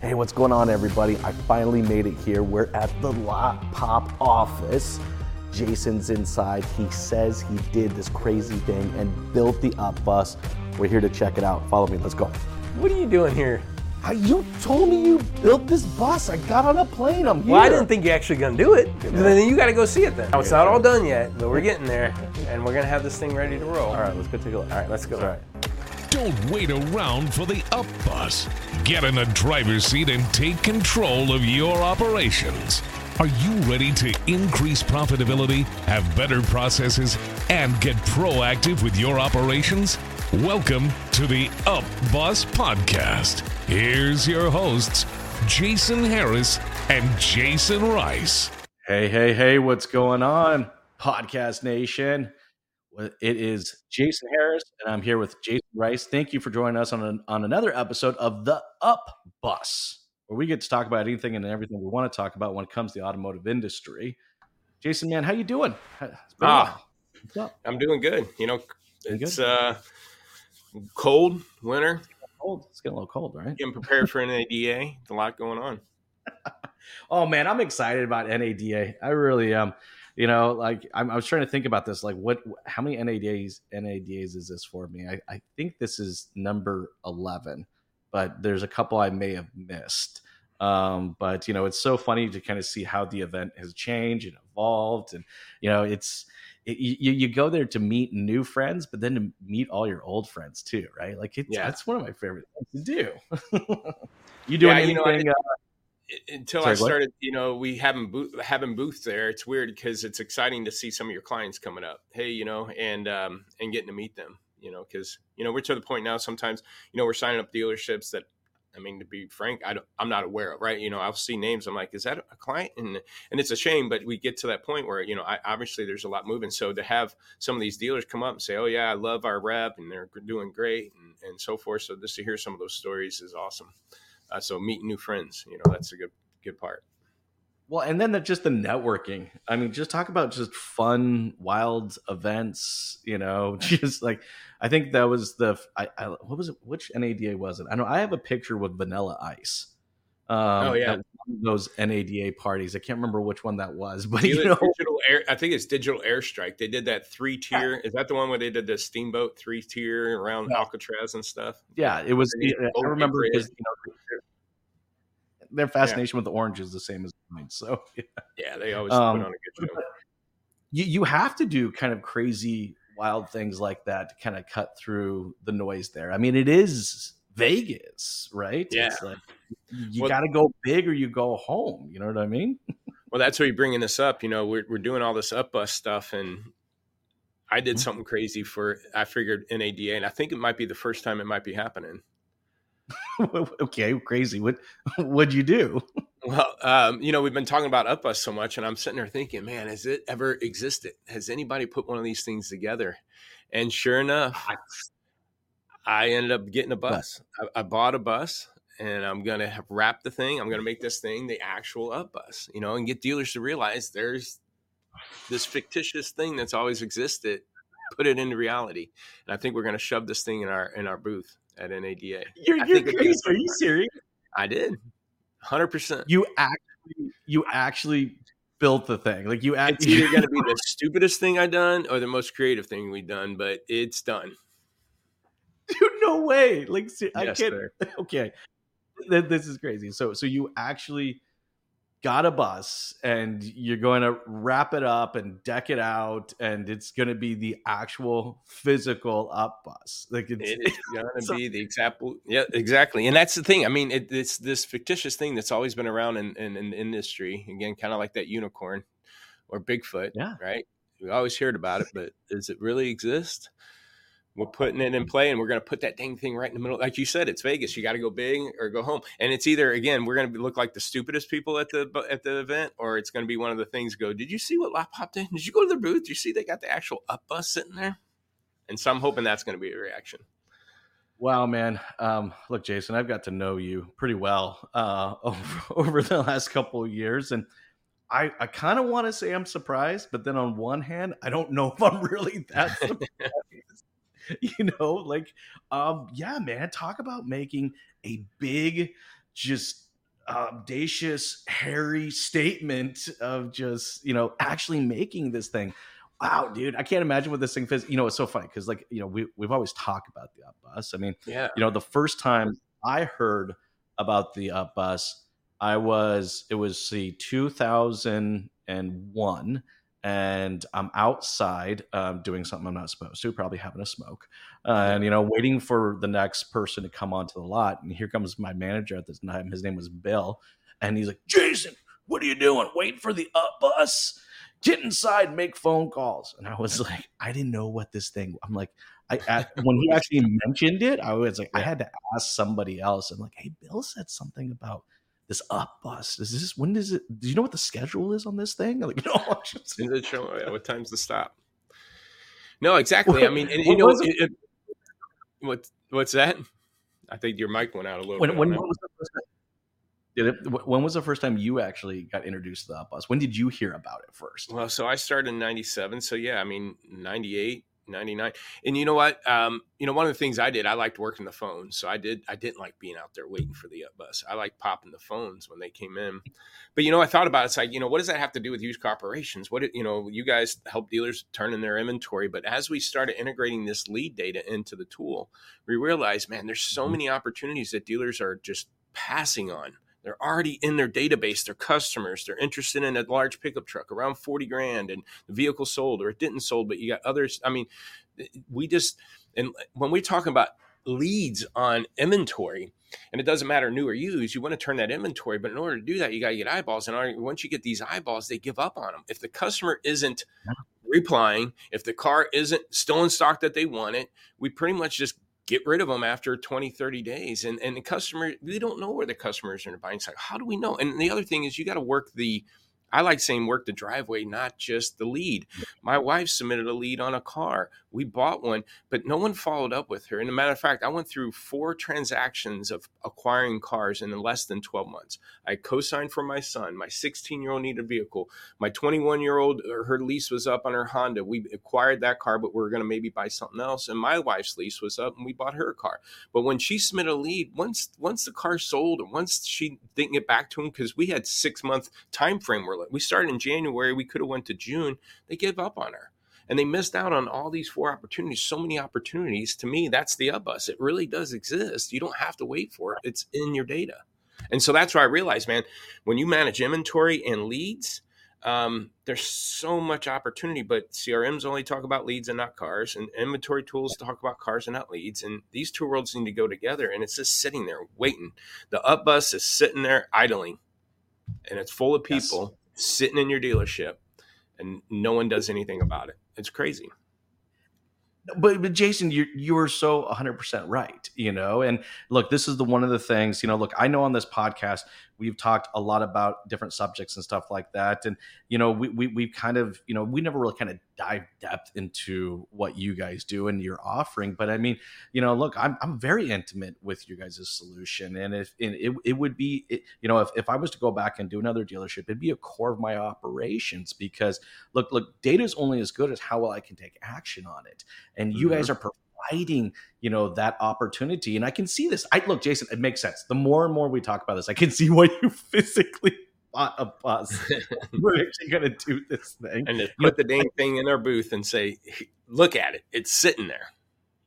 Hey, what's going on, everybody? I finally made it here. We're at the Lot Pop office. Jason's inside. He says he did this crazy thing and built the up bus. We're here to check it out. Follow me. Let's go. What are you doing here? Uh, You told me you built this bus. I got on a plane. I'm here. Well, I didn't think you're actually gonna do it. Then you got to go see it then. Now, it's not all done yet, but we're getting there, and we're gonna have this thing ready to roll. All right, let's go take a look. All right, let's go. All right. Don't wait around for the up bus. Get in the driver's seat and take control of your operations. Are you ready to increase profitability, have better processes, and get proactive with your operations? Welcome to the Up Bus Podcast. Here's your hosts, Jason Harris and Jason Rice. Hey, hey, hey, what's going on, Podcast Nation? It is Jason Harris, and I'm here with Jason Rice. Thank you for joining us on, an, on another episode of The Up Bus, where we get to talk about anything and everything we want to talk about when it comes to the automotive industry. Jason, man, how you doing? It's Ah. while. What's up? I'm doing good. You know, it's good? uh, cold winter. Cold. It's getting a little cold, right? Getting prepared for NADA. A lot going on. Oh man, I'm excited about NADA. I really am. You know, like I'm, I was trying to think about this. Like, what? How many NADAs NADAs is this for me? I, I think this is number eleven, but there's a couple I may have missed. Um, but you know, it's so funny to kind of see how the event has changed and evolved, and you know, it's it, you you go there to meet new friends, but then to meet all your old friends too, right? Like, it's Yeah. that's one of my favorite things to do. you doing Yeah, you know, anything? I- uh, Until Sorry, I what? started, you know, we having booth, having booths there. It's weird because it's exciting to see some of your clients coming up. Hey, you know, and um, and getting to meet them. You know, because you know we're to the point now. Sometimes you know we're signing up dealerships that I mean, to be frank, I don't, I'm not aware of, right? You know, I'll see names. I'm like, is that a client? And and it's a shame, but we get to that point where you know, I, obviously there's a lot moving. So to have some of these dealers come up and say, oh yeah, I love our rep, and they're doing great, and, and so forth. So just to hear some of those stories is awesome. Uh, so meeting new friends, you know, that's a good good part. Well, and then the, just the networking. I mean, just talk about just fun, wild events. You know, just like I think that was the I, I what was it? Which NADA was it? I know I have a picture with Vanilla Ice. Um, Oh, yeah. at one of those NADA parties. I can't remember which one that was, but you know, air, I think it's Digital Air Strike. They did that three tier. Is that the one where they did the steamboat three tier around Yeah. Alcatraz and stuff? yeah, it was. I remember because you know their fascination with the orange is the same as mine. So yeah. Yeah, they always Um, put on a good show. you you have to do kind of crazy wild things like that to kind of cut through the noise there. I mean, it is Vegas, right? Yeah. It's like you Well- got to go big or you go home. You know what I mean? Well, that's why you're bringing this up. You know, we're we're doing all this up bus stuff, and I did Mhm. something crazy for. I figured NADA, and I think it might be the first time it might be happening. okay, crazy. What what'd you do? Well, um, you know, we've been talking about up bus so much, and I'm sitting there thinking, man, has it ever existed? Has anybody put one of these things together? And sure enough, I ended up getting a bus. I, I bought a bus, and I'm gonna wrap the thing. I'm gonna make this thing the actual up bus, you know, and get dealers to realize there's this fictitious thing that's always existed. Put it into reality, and I think we're gonna shove this thing in our in our booth at NADA. You're, you're crazy. Are you serious? I did, hundred percent. You actually you actually built the thing. Like you It's actually either going to be the stupidest thing I've done or the most creative thing we've done, but it's done. Dude, no way. Like I Yes, can't. sir. Okay, this is crazy. So, so you actually got a bus, and you're going to wrap it up and deck it out, and it's going to be the actual physical up bus. Like it's, It is going to be the example. Yeah, exactly. And that's the thing. I mean, it, it's this fictitious thing that's always been around in, in, in the industry. Again, kind of like that unicorn or Bigfoot. Yeah. Right. We always heard about it, but does it really exist? We're putting it in play, and we're going to put that dang thing right in the middle. Like you said, it's Vegas. You got to go big or go home. And it's either again, we're going to look like the stupidest people at the at the event, or it's going to be one of the things. Go, did you see what Lot popped in? Did you go to their booth? Did you see they got the actual up bus sitting there? And so I'm hoping that's going to be a reaction. Wow, man. Um, look, Jason, I've got to know you pretty well uh, over, over the last couple of years, and I, I kind of want to say I'm surprised, but then on one hand, I don't know if I'm really that surprised. you know, like, um, yeah, man, talk about making a big, just audacious, hairy statement of just you know actually making this thing. Wow, dude, I can't imagine what this thing feels. You know, it's so funny because like you know we we've always talked about the up bus. I mean, Yeah. you know, the first time I heard about the up bus, I was it was the 2001 and I'm outside um, doing something I'm not supposed to, probably having a smoke, uh, and you know, waiting for the next person to come onto the lot. And here comes my manager at this time. His name was Bill, and he's like, "Jason, what are you doing? Wait for the up bus? Get inside, make phone calls." And I was like, I didn't know what this thing. I'm like, I at, when he actually mentioned it, I was like, I had to ask somebody else. I'm like, hey, Bill said something about this up bus. Is this when does it? Do you know what the schedule is on this thing? Like, you know, I'm just- Is it show yeah, what time's the stop? No, exactly. I mean, and, you know, it? it, it, what what's that? I think your mic went out a little when bit. when, when was the first time? Did it, when was the first time you actually got introduced to the up bus? When did you hear about it first? Well, so I started in 97. So yeah, I mean, 98, 99. And you know what? Um, you know, one of the things I did, I liked working the phones. So I did, I didn't like being out there waiting for the up bus. I liked popping the phones when they came in. But you know, I thought about it. It's like, you know, what does that have to do with used car operations? What, you know, you guys help dealers turn in their inventory. But as we started integrating this lead data into the tool, we realized, man, there's so Mhm. many opportunities that dealers are just passing on. They're already in their database. They're customers. They're interested in a large pickup truck around 40 grand and the vehicle sold or it didn't sold, but you got others. I mean, we just, and when we're talking about leads on inventory, and it doesn't matter new or used, you want to turn that inventory. But in order to do that, you got to get eyeballs. And once you get these eyeballs, they give up on them. If the customer isn't replying, if the car isn't still in stock that they want it, we pretty much just get rid of them after 20 30 days and and the customer we don't know where the customers are buying cycle. How do we know? And the other thing is you got to work the I like saying work the driveway, not just the lead. My wife submitted a lead on a car. We bought one, but no one followed up with her. And a matter of fact, I went through four transactions of acquiring cars in less than 12 months. I co signed for my son. My 16 year old needed a vehicle. My 21 year old, uh, her lease was up on her Honda. We acquired that car, but we are going to maybe buy something else. And my wife's lease was up and we bought her a car. But when she submitted a lead, once once the car sold and once she didn't get back to him, because we had six month time frame where we started in January, we could have went to June, they gave up on her. And they missed out on all these four opportunities, so many opportunities. To me, that's the up bus. It really does exist. You don't have to wait for it. It's in your data. And so that's why I realized, man, when you manage inventory and leads, um, there's so much opportunity, but CRMs only talk about leads and not cars, and inventory tools talk about cars and not leads. And these two worlds need to go together. And it's just sitting there waiting. The up bus is sitting there idling, and it's full of people sitting in your dealership, and no one does anything about it. It's crazy. but but Jason, you you are so 100% right, you know. And look, this is the one of the things, you know, look, I know on this podcast we've talked a lot about different subjects and stuff like that. And you know, we we we've kind of, you know, we never really kind of dive depth into what you guys do and your offering, but I mean, you know, look, I'm I'm very intimate with you guys' solution. And if and it it would be it, you know, if if I was to go back and do another dealership, it'd be a core of my operations because look, look, data is only as good as how well I can take action on it. And you guys mm-hmm. are providing you know that opportunity. And i can see this. I look jason it makes sense. The more and more we talk about this i can see why you physically bought a bus. We're actually going to do this thing? And to You know, put the dang thing in our booth and say, look at it. It's sitting there.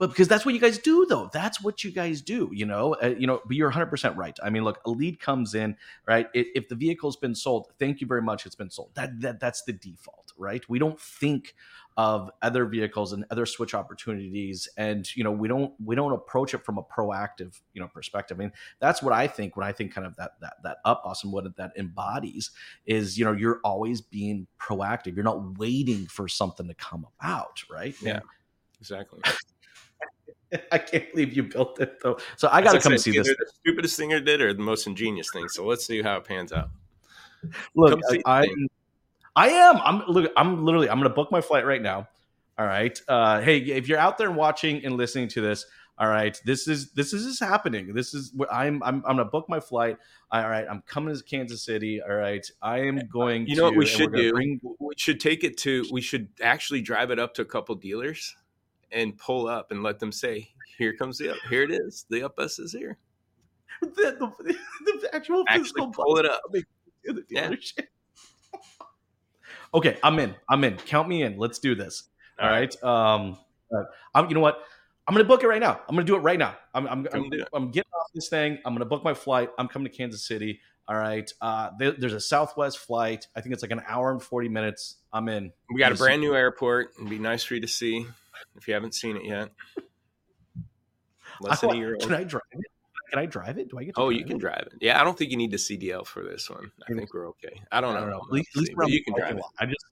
But because that's what you guys do though. That's what you guys do you know? Uh, you know but you're 100% right. I mean look a lead comes in right? If, if the vehicle's been sold thank you very much it's been sold. That, that that's the default right? We don't think of other vehicles and other switch opportunities and you know we don't we don't approach it from a proactive you know perspective. I mean that's what i think when i think kind of that that that up awesome what that embodies is you know you're always being proactive. You're not waiting for something to come about right? Yeah. Exactly. I can't believe you built it though. So I got to come see this. The stupidest thing I did or the most ingenious thing. So let's see how it pans out. Look, I. I am. I'm look. I'm literally. I'm going to book my flight right now. All right. Uh, hey, if you're out there watching and listening to this, all right, this is this is, is happening. This is what I'm. I'm. I'm going to book my flight. All right. I'm coming to Kansas City. All right. I am going. You know what we should do? Bring, we should take it to, we should actually drive it up to a couple dealers and pull up and let them say, here comes the up. Here it is. The up bus is here. the, the, the actual Actually physical pull it up. bus in the Yeah. okay, I'm in. I'm in. Count me in. Let's do this. All right. Um, uh, I'm. You know what? I'm gonna book it right now. I'm gonna do it right now. I'm. I'm. I'm. I'm getting off this thing. I'm gonna book my flight. I'm coming to Kansas City. All right. Uh, there, there's a Southwest flight. I think it's like an hour and 40 minutes. I'm in. We got a brand new airport. It'd be nice for you to see if you haven't seen it yet. Less I than a year Can old. I drive it? Can I drive it? Do I get? To Oh, you can it? drive it. Yeah, I don't think you need the CDL for this one. I think we're okay. I don't I know. don't know. I'm At least, least seeing, around but the you can drive it. I just,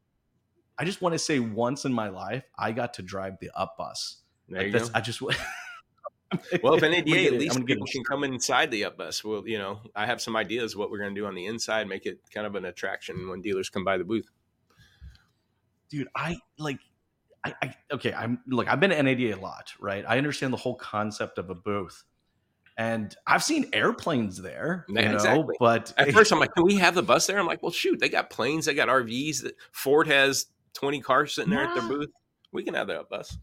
I just want to say, once in my life, I got to drive the up bus. There Like, you go. I just. Well, if NADA, at least I'm gonna get people can come inside the up bus. Well, you know, I have some ideas what we're going to do on the inside, make it kind of an attraction when dealers come by the booth. dude i like I, I okay i'm look i've been to nada a lot right i understand the whole concept of a booth and i've seen airplanes there you Yeah, know exactly. but At first, I'm like, can we have the bus there? I'm like, well, shoot, they got planes, they got RVs. That Ford has 20 cars sitting there at their booth. We can have up bus.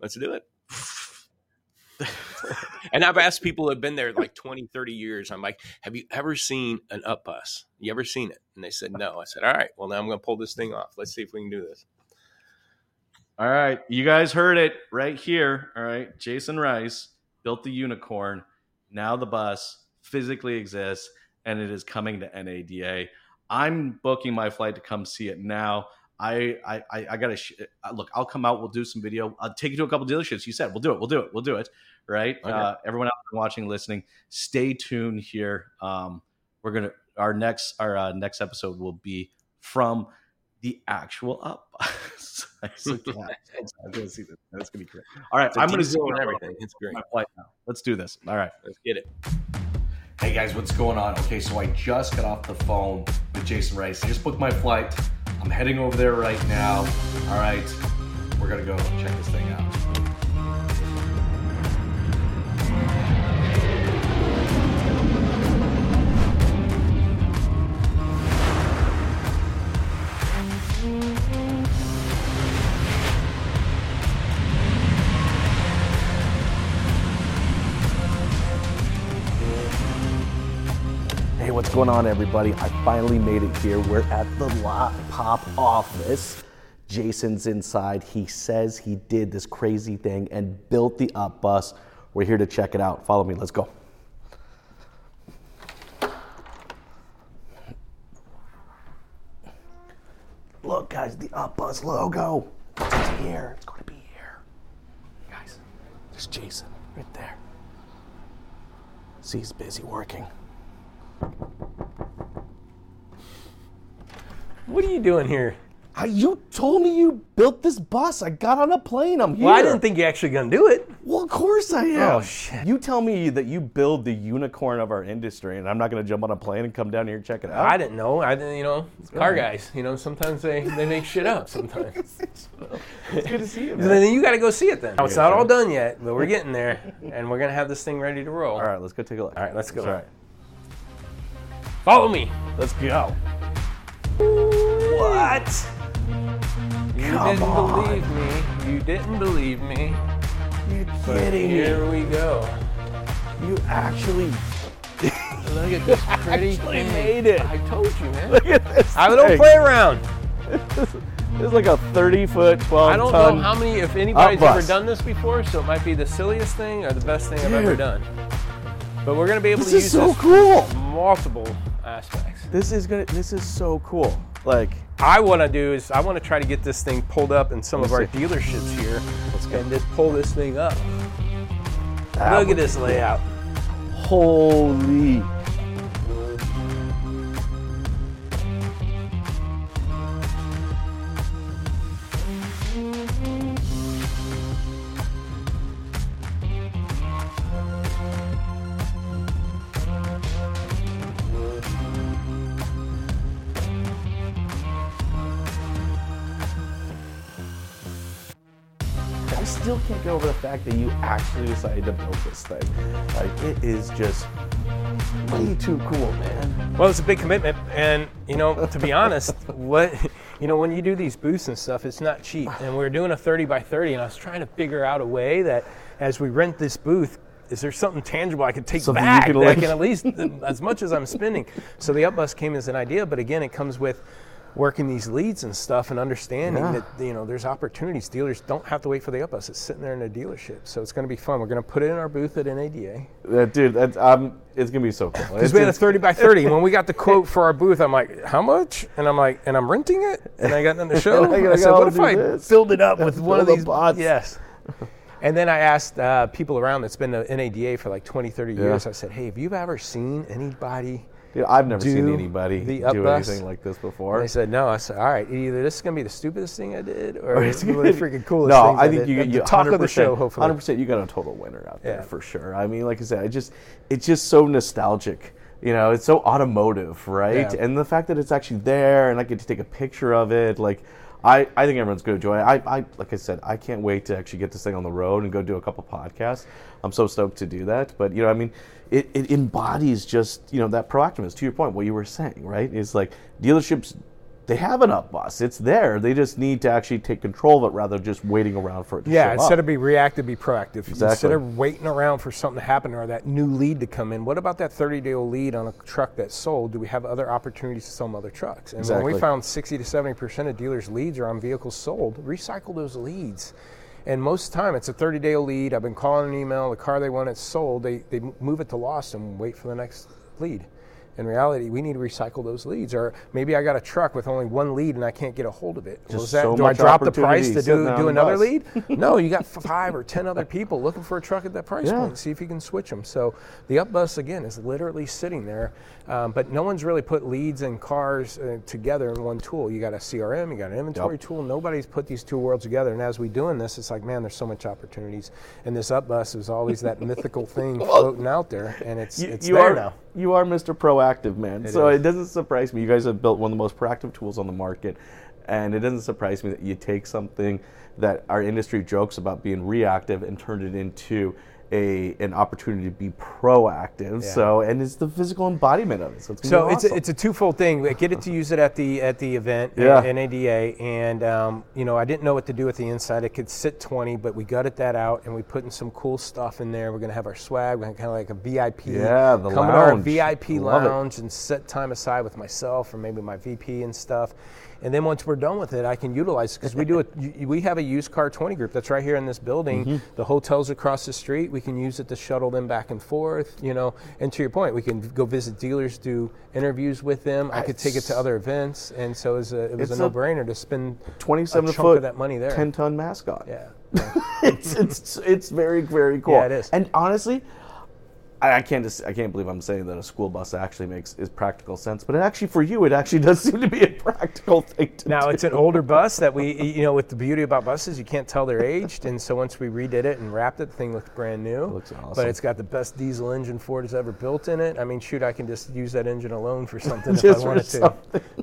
Let's do it. And I've asked people who have been there like 20, 30 years. I'm like, have you ever seen an up bus? You ever seen it? And they said, no. I said, all right, well, now I'm going to pull this thing off. Let's see if we can do this. All right you guys heard it right here all right jason rice built the unicorn now the bus physically exists and it is coming to nada i'm booking my flight to come see it now I I I, I gotta sh- uh, look. I'll come out. We'll do some video. I'll take you to a couple dealerships. You said we'll do it. We'll do it. We'll do it. Right. Okay. Uh, everyone out there watching, listening, stay tuned here. Um, we're gonna our next our uh, next episode will be from the actual up. I said, yeah, I'm gonna see this. That's gonna be great. All right, I'm gonna diesel zoom and in everything. It's great. my flight now. Let's do this. All right. Let's get it. Hey guys, what's going on? Okay, so I just got off the phone with Jason Rice. I just booked my flight. I'm heading over there right now. All right, we're gonna go check this thing out. Going on, everybody? I finally made it here. We're at the Lot Pop office. Jason's inside. He says he did this crazy thing and built the up bus. We're here to check it out. Follow me. Let's go. Look, guys, the up bus logo. It's here. It's going to be here. Guys, there's Jason right there. See, he's busy working. What are you doing here? You told me you built this bus. I got on a plane. I'm here. Well, I didn't think you actually gonna do it. Well, of course I am. Oh, shit. You tell me that you build the unicorn of our industry, and I'm not going to jump on a plane and come down here and check it out. I didn't know. I didn't. You know, car guys. You know, sometimes they they make shit up. Sometimes. it's good to see you. Man. then you got to go see it. Then it's not all done yet, but we're getting there, and we're gonna have this thing ready to roll. All right, let's go take a look. All right, let's go. All right, Follow me. let's go. What? You Come didn't on. believe me. You didn't believe me. You're But kidding me. here we go. You actually Look at this pretty thing. made it. I told you, man. look at this. I don't thing. play around. This is like a 30 foot, 12 I don't know how many, if anybody's ever done this before, so it might be the silliest thing or the best thing I've ever done. But we're gonna be able This to use so this cool. multiple aspects. This is gonna. This is so cool. Like, I want to do is I want to try to get this thing pulled up in some of our see. dealerships here, Let's go. and just pull this thing up. that Look at this layout. Holy. I still can't get over the fact that you actually decided to build this thing. Like, it is just way too cool, man. Well, it's a big commitment, and you know, to be honest, what you know, when you do these booths and stuff, it's not cheap. And we are doing a 30 by 30, and I was trying to figure out a way that, as we rent this booth, is there something tangible I could take Something back can, that like- can at least as much as I'm spending? So the up bus came as an idea, but again, it comes with working these leads and stuff and understanding Yeah. that you know there's opportunities. Dealers don't have to wait for the up bus; it's sitting there in a dealership. So it's going to be fun. We're going to put it in our booth at NADA. Uh, dude, that's, um, it's gonna be so cool. Because It's, we had a 30 by 30. when we got the quote for our booth, I'm like, how much? And I'm like, and I'm renting it? And I got nothing to show. I I, said, what if I this. filled it up with one of these bots. Yes. And then I asked uh, people around that's been to NADA for like 20, 30 Yeah. years, I said, hey, have you ever seen anybody? Dude, I've never seen anybody do bus. anything like this And before. they said, no. I said, all right, either this is going to be the stupidest thing I did or, Or it's one of the gonna- freaking coolest no, I think did. you, you talk of the show, hopefully. Hundred percent, you got a total winner out there Yeah. for sure. I mean, like I said, I just it's just so nostalgic. You know, it's so automotive, right? Yeah. And the fact that it's actually there, and I get to take a picture of it, like. I, I think everyone's going to enjoy it. I, I like I said, I can't wait to actually get this thing on the road and go do a couple podcasts. I'm so stoked to do that. But you know, I mean, it, it embodies just you know that proactiveness. To your point, what you were saying, right? Is like dealerships they have an up bus. It's there. They just need to actually take control of it rather than just waiting around for it to Yeah, instead up. of be reactive, be proactive. Instead of waiting around for something to happen or that new lead to come in, what about that 30 day old lead on a truck that's sold? Do we have other opportunities to sell other trucks? And when we found 60 to 70% of dealers' leads are on vehicles sold, recycle those leads. And most of the time, it's a 30 day old lead. I've been calling an email, the car they want, it's sold. They, they move it to lost and wait for the next lead. In reality, we need to recycle those leads. Or maybe I got a truck with only one lead and I can't get a hold of it. Well, that, so do I drop the price to do, do another bus. lead? no, you got five or ten other people looking for a truck at that price Yeah. point. See if you can switch them. So the up bus again is literally sitting there, um, but no one's really put leads and cars uh, together in one tool. You got a CRM, you got an inventory Yep. tool. Nobody's put these two worlds together. And as we're doing this, it's like man, there's so much opportunities. And this up bus is always that mythical thing floating out there, and it's you, it's you there are now. you are Mr. Proactive, man. so is. it doesn't surprise me. You guys have built one of the most proactive tools on the market, and it doesn't surprise me that you take something that our industry jokes about being reactive and turn it into a an opportunity to be proactive. Yeah. So and it's the physical embodiment of it. So it's, So be it's awesome. a, it's a twofold thing. Get it to use it at the at the event Yeah. NADA, and um, you know I didn't know what to do with the inside. It could sit 20, but we gutted that out and we put in some cool stuff in there. We're gonna have our swag. We're kind of like a VIP. Yeah, the come to our lounge. VIP Love it. lounge and set time aside with myself or maybe my VP and stuff. And then once we're done with it, I can utilize because we do it. We have a used car 20 group that's right here in this building. Mm-hmm. The hotel's across the street. We can use it to shuttle them back and forth. You know, and to your point, we can go visit dealers, do interviews with them. I could take it to other events, and so it was a, it was a no-brainer to spend twenty-seven a chunk foot, of that money there. ten ton mascot. Yeah. it's it's it's very very cool. Yeah, it is. And honestly, I, I can't just I can't believe I'm saying that a school bus actually makes is practical sense, but it actually for you it actually does seem to be a practical thing to Now do. it's an older bus that we, you know, with the beauty about buses, you can't tell they're aged, and so once we redid it and wrapped it, the thing looks brand new. looks awesome. But it's got the best diesel engine Ford has ever built in it. I mean, shoot, I can just use that engine alone for something if I wanted to.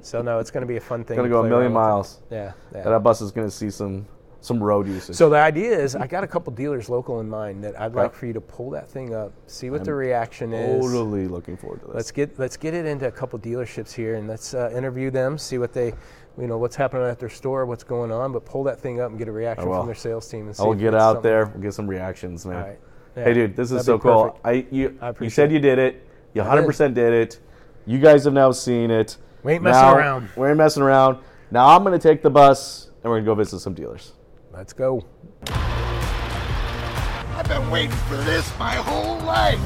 So no, it's going to be a fun thing. gonna go a million miles. Yeah, yeah. that bus is going to see some some road usage. So the idea is, I got a couple dealers local in mind that I'd like for you to pull that thing up, see what the reaction is. totally looking forward to this. Let's get let's get it into a couple dealerships here and let's uh, interview them, see what they, you know, what's happening at their store, what's going on. But pull that thing up and get a reaction from their sales team. And see I will if get out there. We'll get some reactions, man. All right. Hey, dude, this is that'd so cool. perfect. I you I you said you did it. You I 100 did. percent did it. You guys have now seen it. We ain't messing Now- around. We ain't messing around. Now I'm going to take the bus and we're going to go visit some dealers. Let's go. I've been waiting for this my whole life.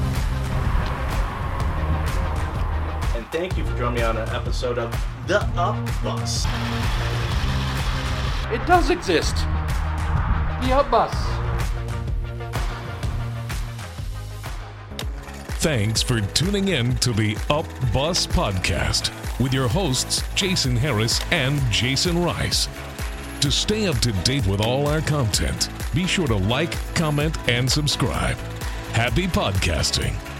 And thank you for joining me on an episode of The Up Bus. It does exist. The Up Bus. Thanks for tuning in to the Up Bus Podcast with your hosts, Jason Harris and Jason Rice. To stay up to date with all our content, be sure to like, comment, and subscribe. Happy podcasting.